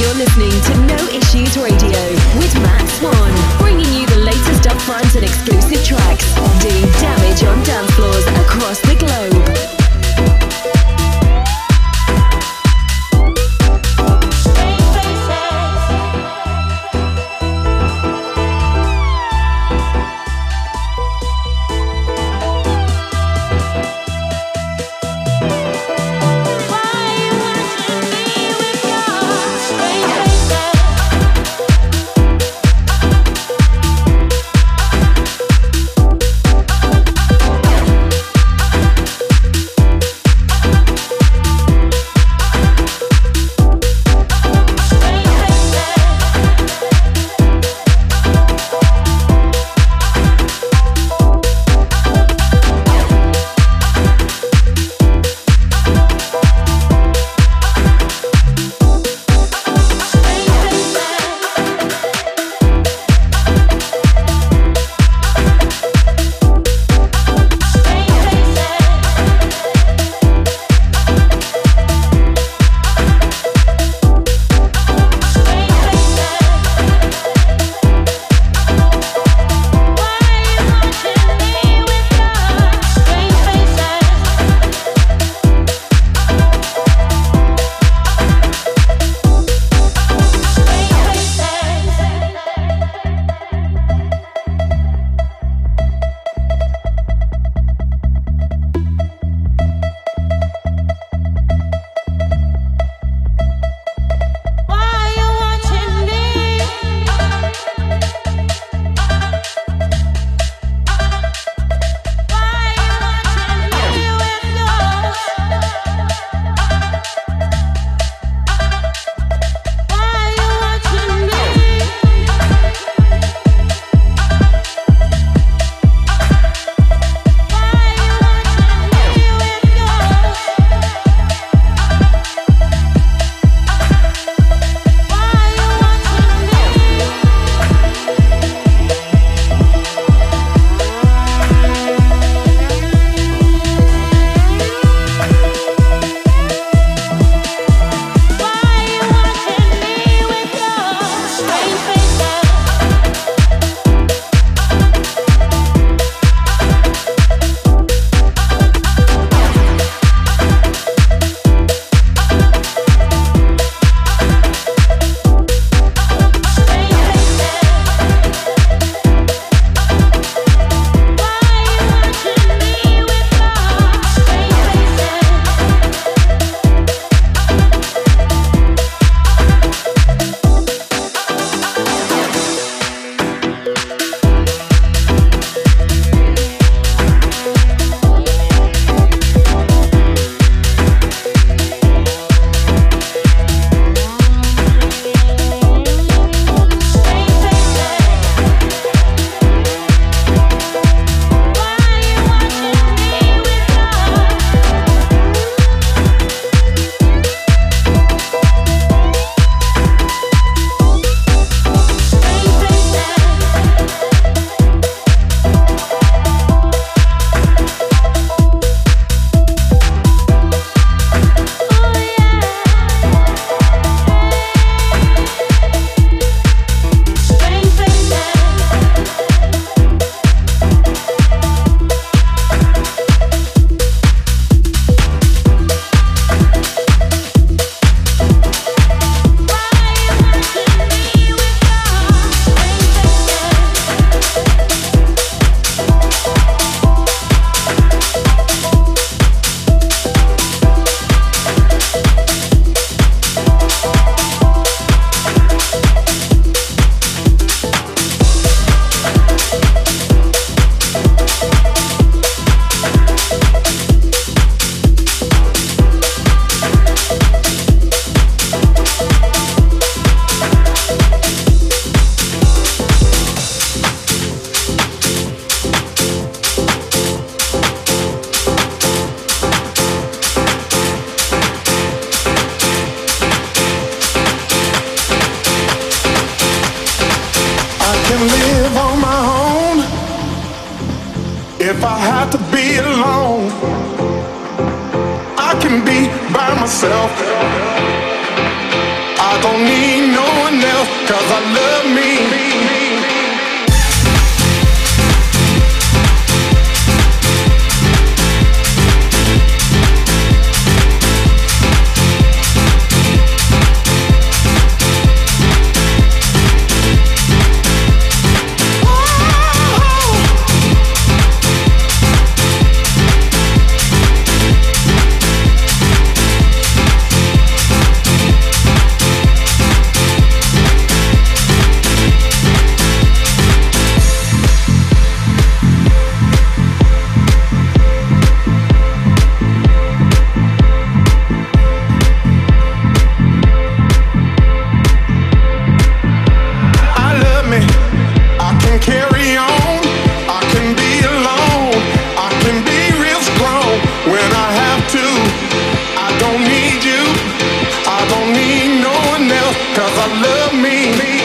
You're listening to No Issues Radio with Matt Swan, bringing you the latest upfront and exclusive tracks doing damage on dance floors across the globe. love me.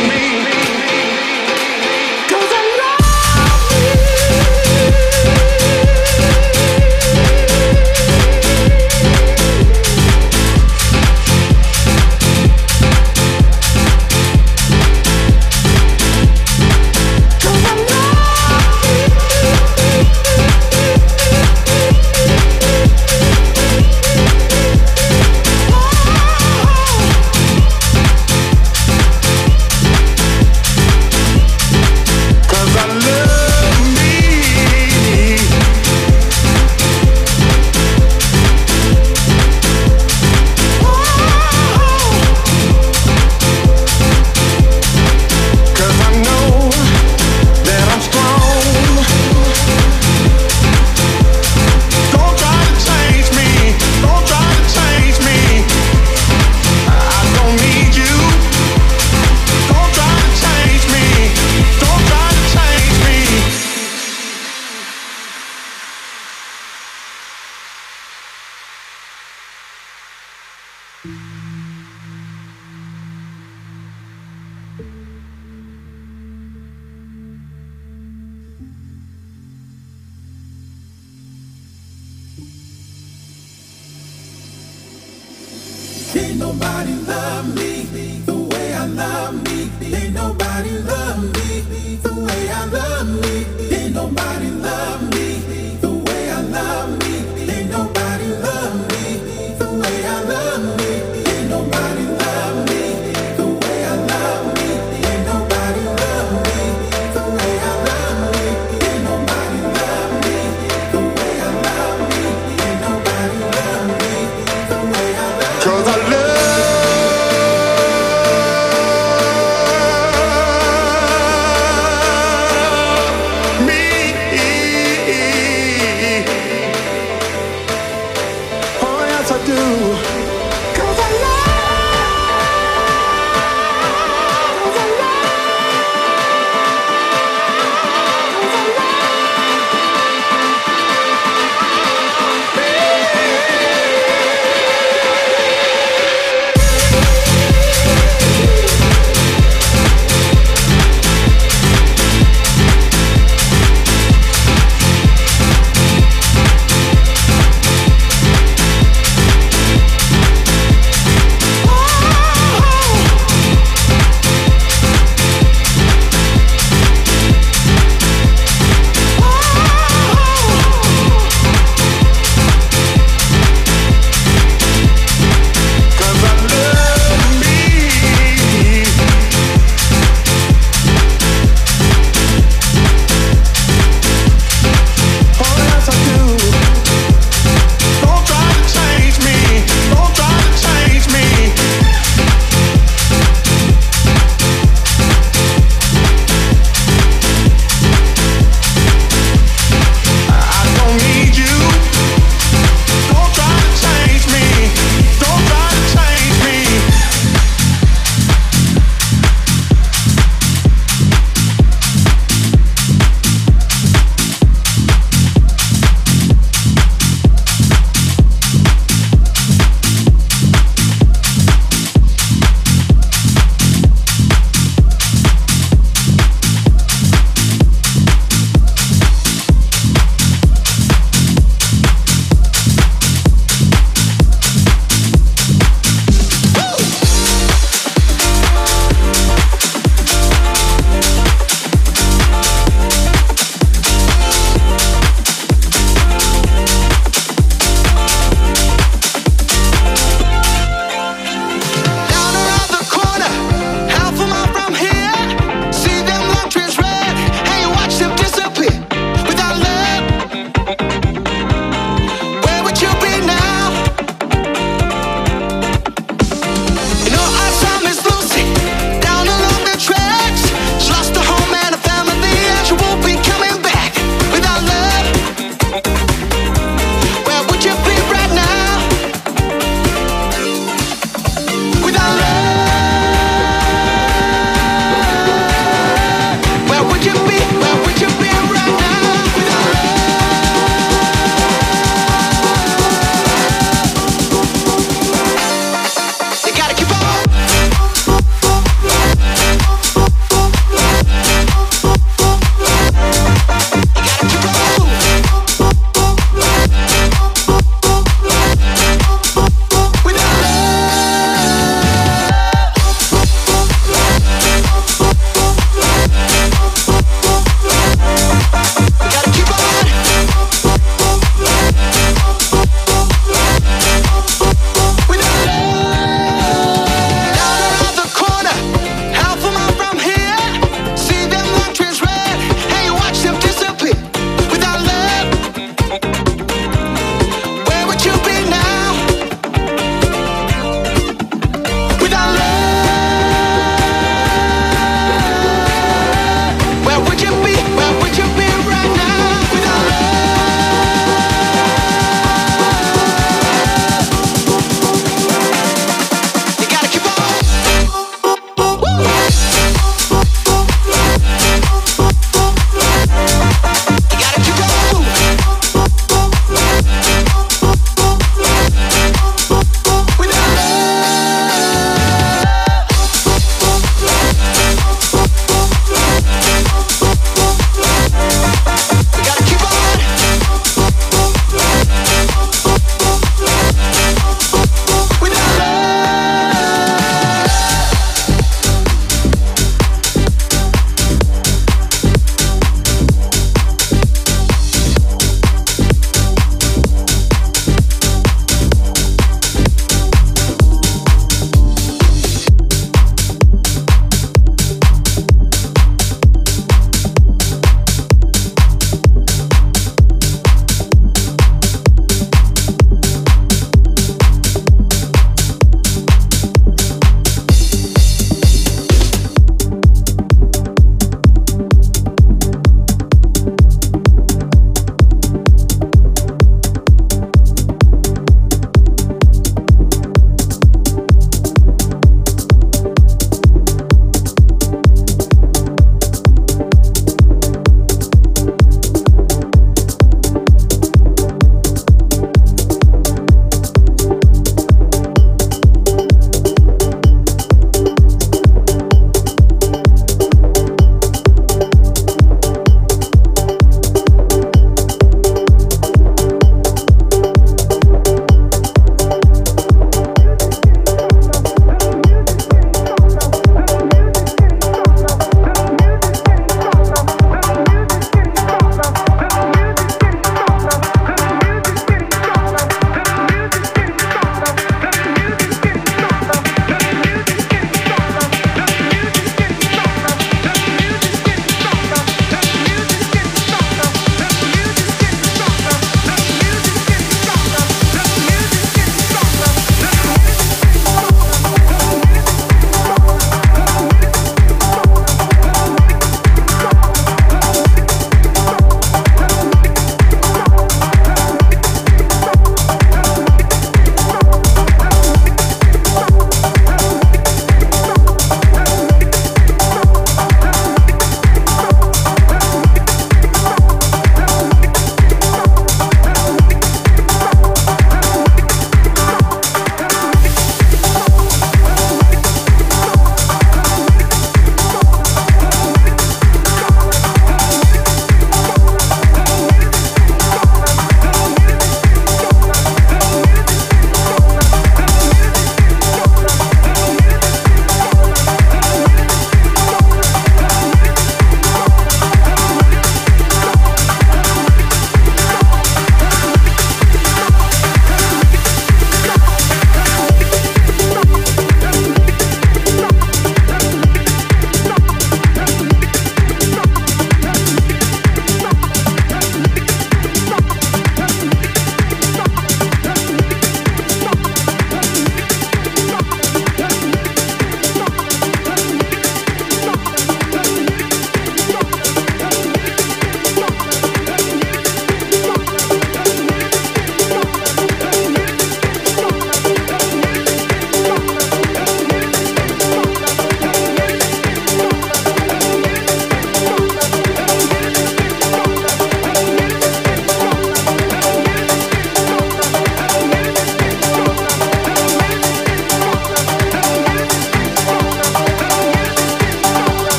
Daddy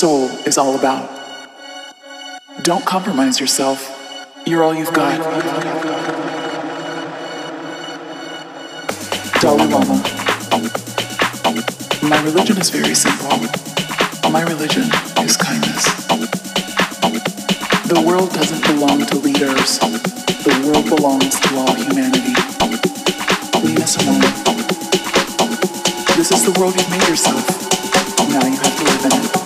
soul is all about. Don't compromise yourself. You're all you've got. Dalai Lama. My religion is very simple. My religion is kindness. The world doesn't belong to leaders. The world belongs to all humanity. Leave us alone. This is the world you've made yourself. Now you have to live in it.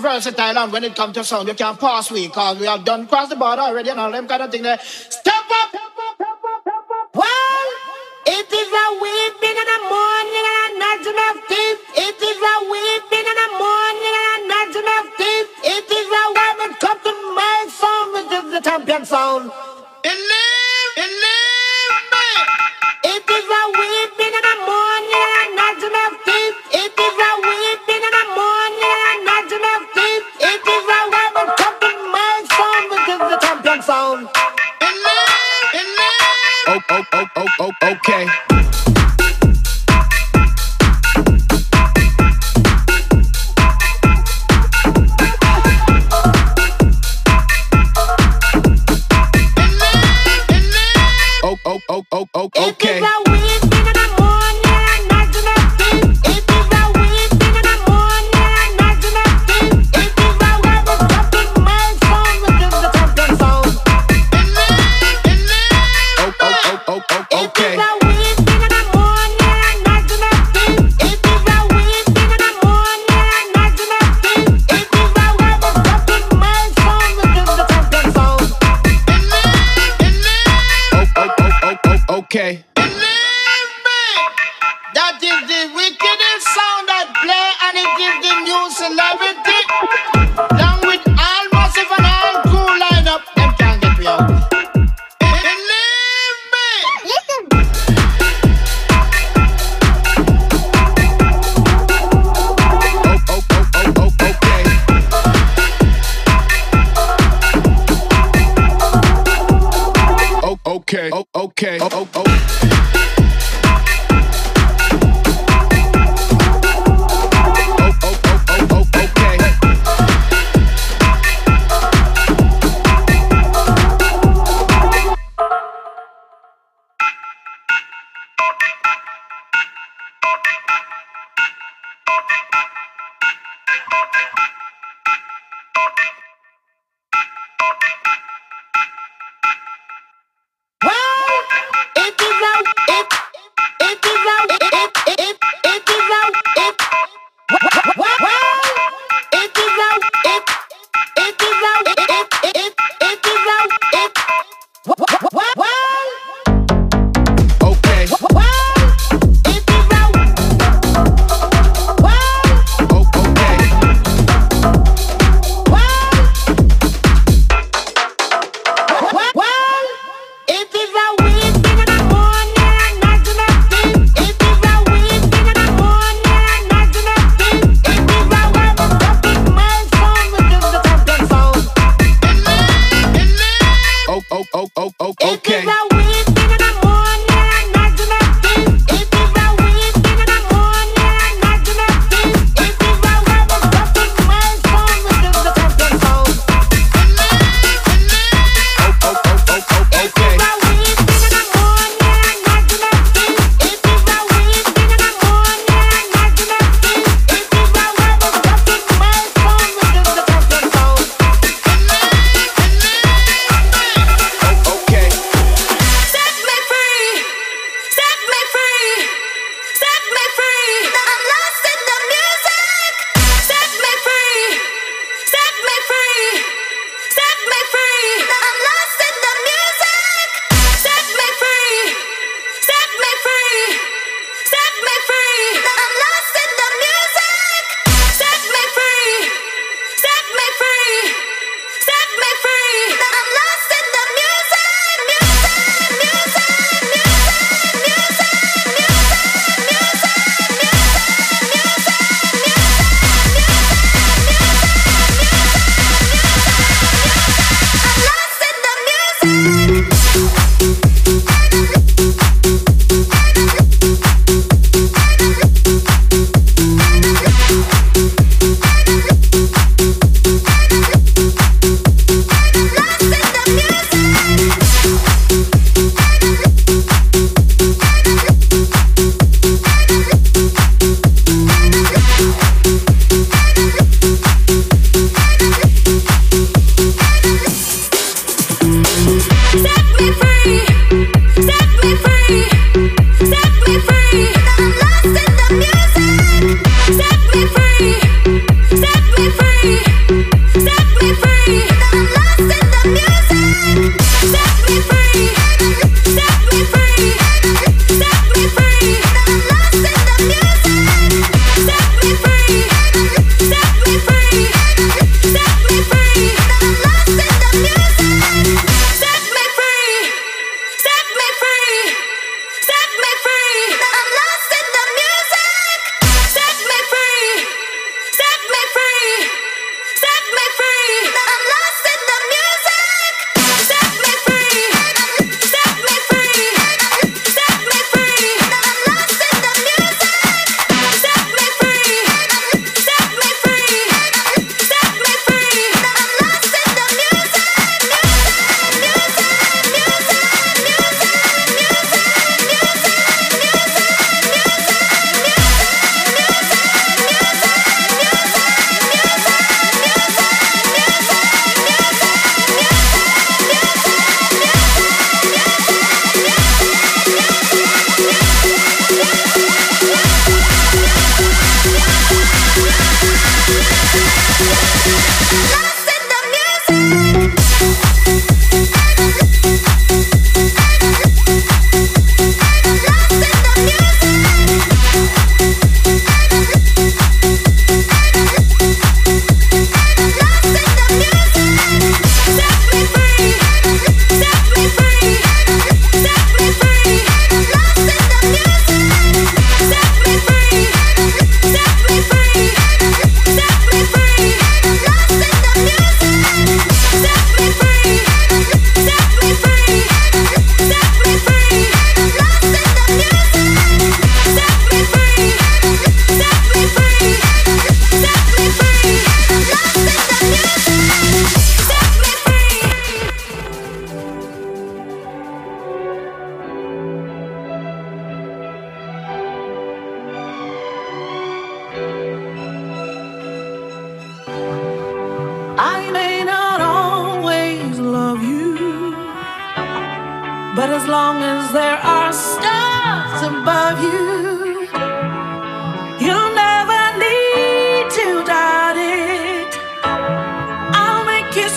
versatile and when it comes to sound, you can't pass we cause we have done cross the border already and all them kind of thing there. Step up! Well, it is a weeping in the morning and a night of thief. It is a weeping.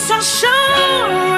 双手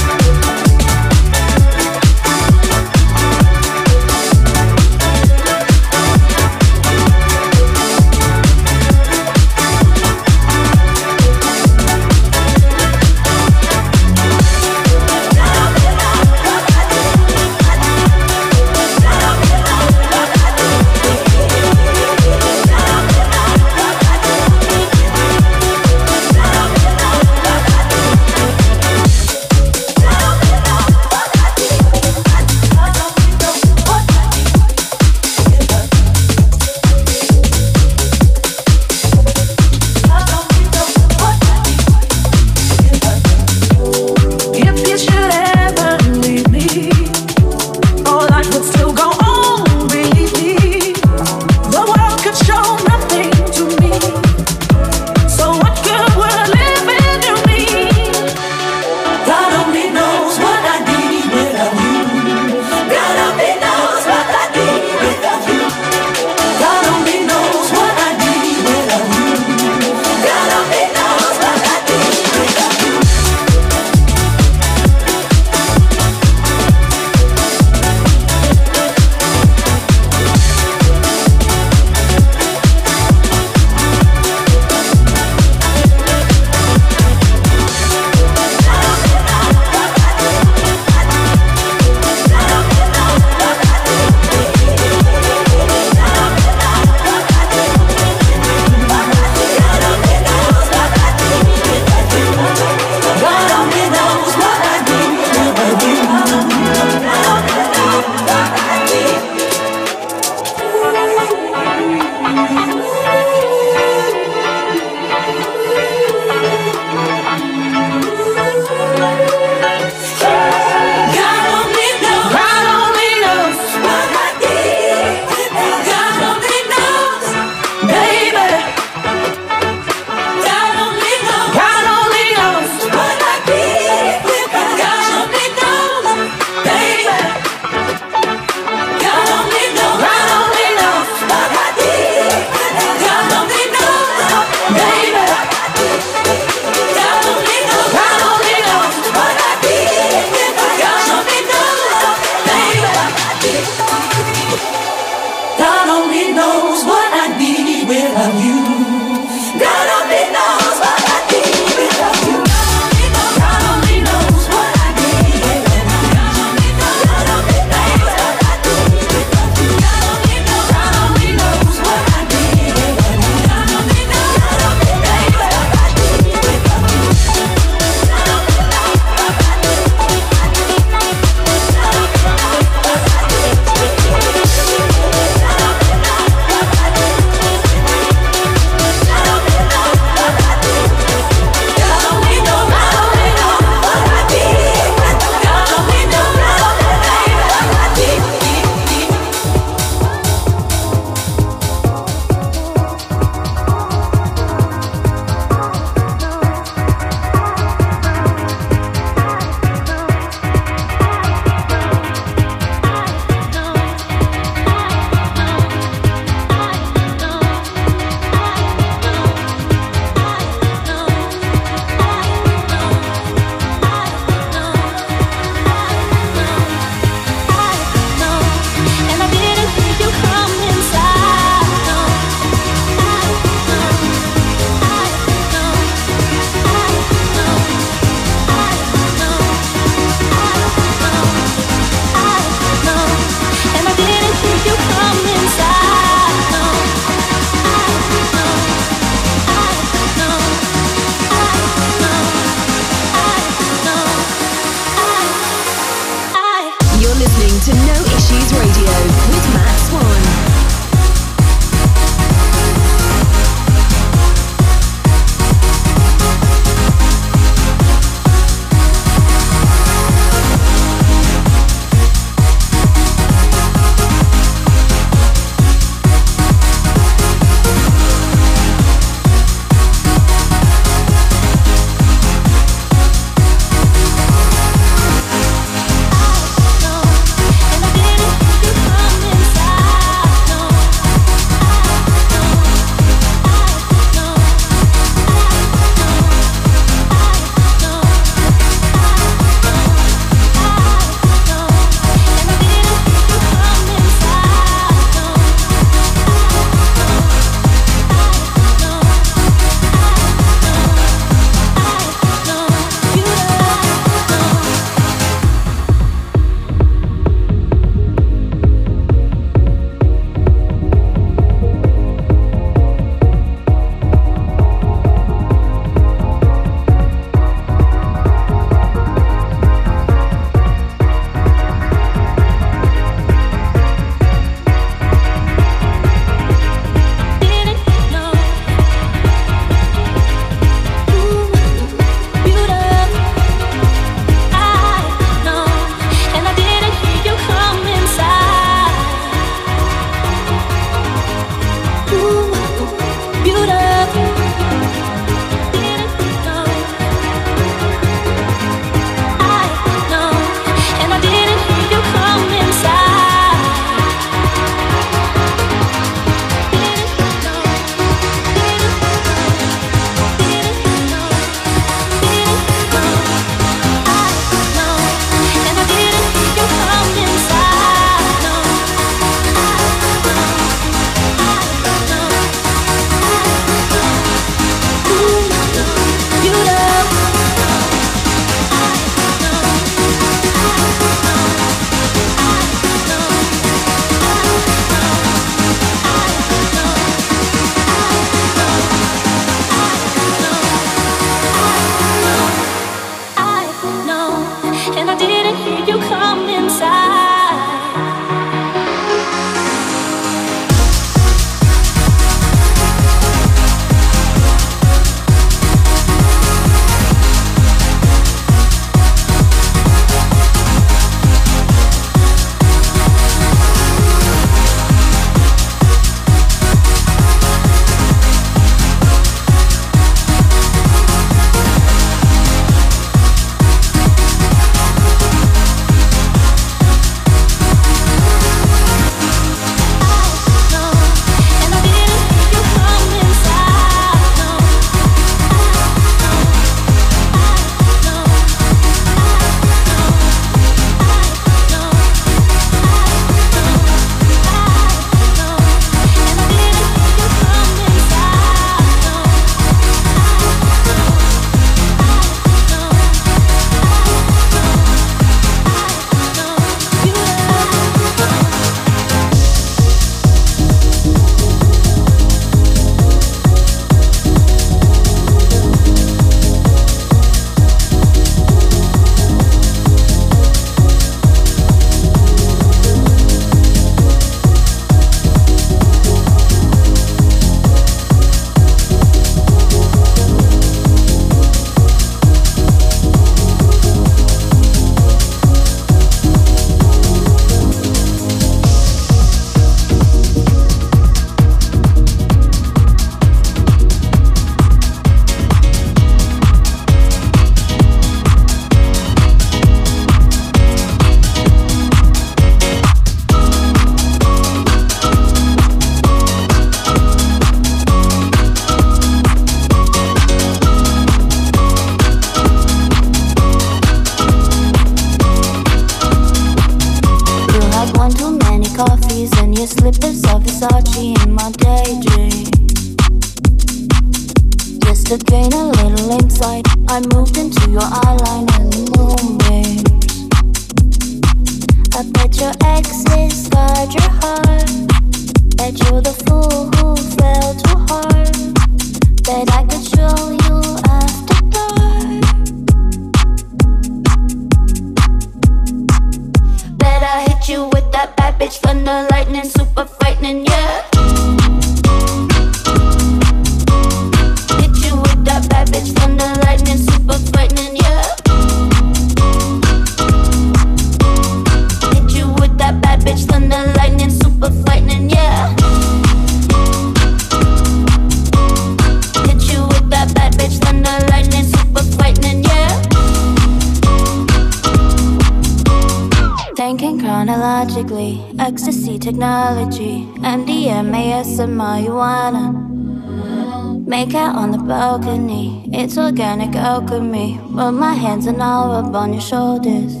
Make out on the balcony, it's organic alchemy. Rub my hands and I'll rub on your shoulders.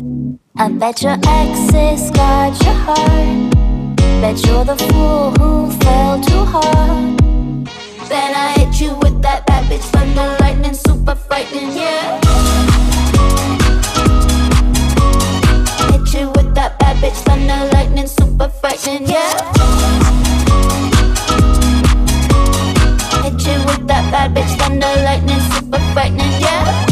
I bet your exes scarred your heart. Bet you're the fool who fell too hard. Then I hit you with that bad bitch thunder lightning, super frightening, yeah. Hit you with that bad bitch thunder lightning, super frightening, yeah. thunder, lightning, super frightening, yeah.